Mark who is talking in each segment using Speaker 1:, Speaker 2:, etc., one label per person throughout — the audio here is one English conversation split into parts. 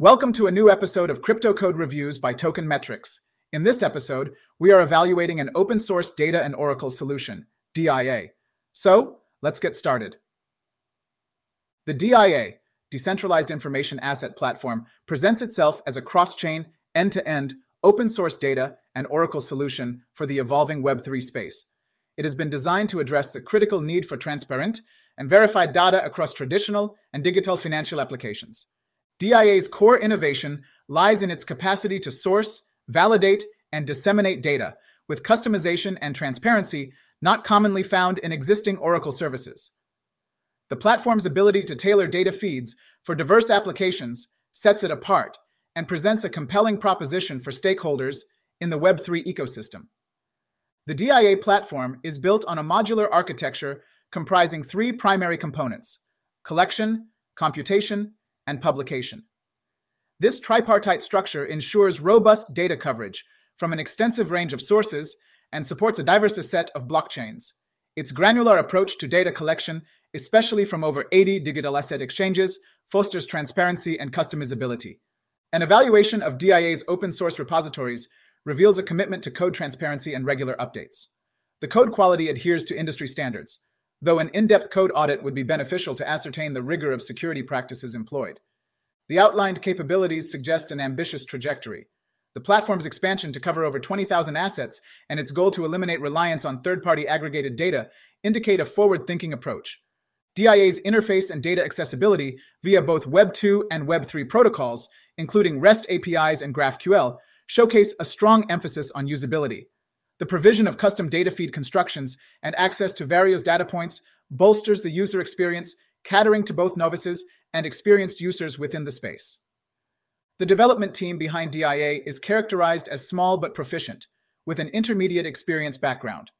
Speaker 1: Welcome to a new episode of Crypto Code Reviews by Token Metrics. In this episode, we are evaluating an open source data and Oracle solution, DIA. So, let's get started. The DIA, Decentralized Information Asset Platform, presents itself as a cross chain, end to end, open source data and Oracle solution for the evolving Web3 space. It has been designed to address the critical need for transparent and verified data across traditional and digital financial applications. DIA's core innovation lies in its capacity to source, validate, and disseminate data with customization and transparency not commonly found in existing Oracle services. The platform's ability to tailor data feeds for diverse applications sets it apart and presents a compelling proposition for stakeholders in the Web3 ecosystem. The DIA platform is built on a modular architecture comprising three primary components collection, computation, and publication. This tripartite structure ensures robust data coverage from an extensive range of sources and supports a diverse set of blockchains. Its granular approach to data collection, especially from over 80 digital asset exchanges, fosters transparency and customizability. An evaluation of DIA's open source repositories reveals a commitment to code transparency and regular updates. The code quality adheres to industry standards, though an in-depth code audit would be beneficial to ascertain the rigor of security practices employed. The outlined capabilities suggest an ambitious trajectory. The platform's expansion to cover over 20,000 assets and its goal to eliminate reliance on third-party aggregated data indicate a forward-thinking approach. DIA's interface and data accessibility via both Web 2 and Web 3 protocols, including REST APIs and GraphQL, showcase a strong emphasis on usability. The provision of custom data feed constructions and access to various data points bolsters the user experience, catering to both novices and experienced users within the space. The development team behind DIA is characterized as small but proficient, with an intermediate experience background.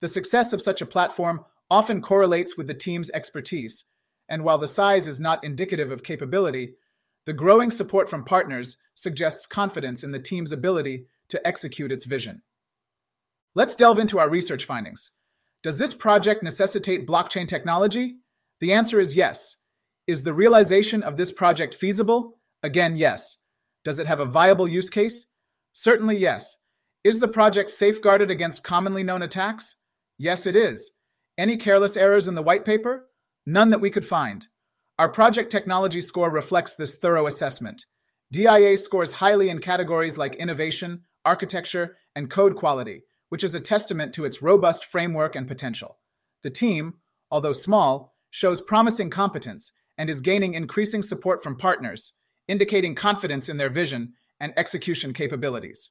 Speaker 1: The success of such a platform often correlates with the team's expertise, and while the size is not indicative of capability, the growing support from partners suggests confidence in the team's ability to execute its vision. Let's delve into our research findings. Does this project necessitate blockchain technology? The answer is yes. Is the realization of this project feasible? Again, yes. Does it have a viable use case? Certainly yes. Is the project safeguarded against commonly known attacks? Yes, it is. Any careless errors in the white paper? None that we could find. Our project technology score reflects this thorough assessment. DIA scores highly in categories like innovation, architecture, and code quality, which is a testament to its robust framework and potential. The team, although small, shows promising competence and is gaining increasing support from partners, indicating confidence in their vision and execution capabilities.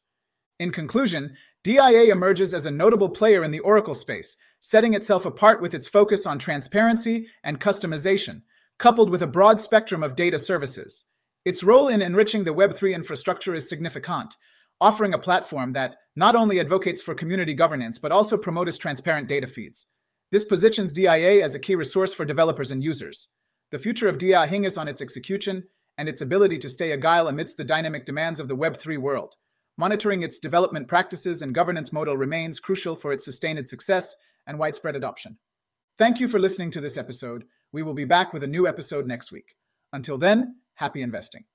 Speaker 1: In conclusion, DIA emerges as a notable player in the Oracle space, setting itself apart with its focus on transparency and customization, coupled with a broad spectrum of data services. Its role in enriching the Web3 infrastructure is significant, offering a platform that not only advocates for community governance but also promotes transparent data feeds. This positions DIA as a key resource for developers and users. The future of DIA hinges on its execution and its ability to stay agile amidst the dynamic demands of the Web3 world. Monitoring its development practices and governance model remains crucial for its sustained success and widespread adoption. Thank you for listening to this episode. We will be back with a new episode next week. Until then, happy investing.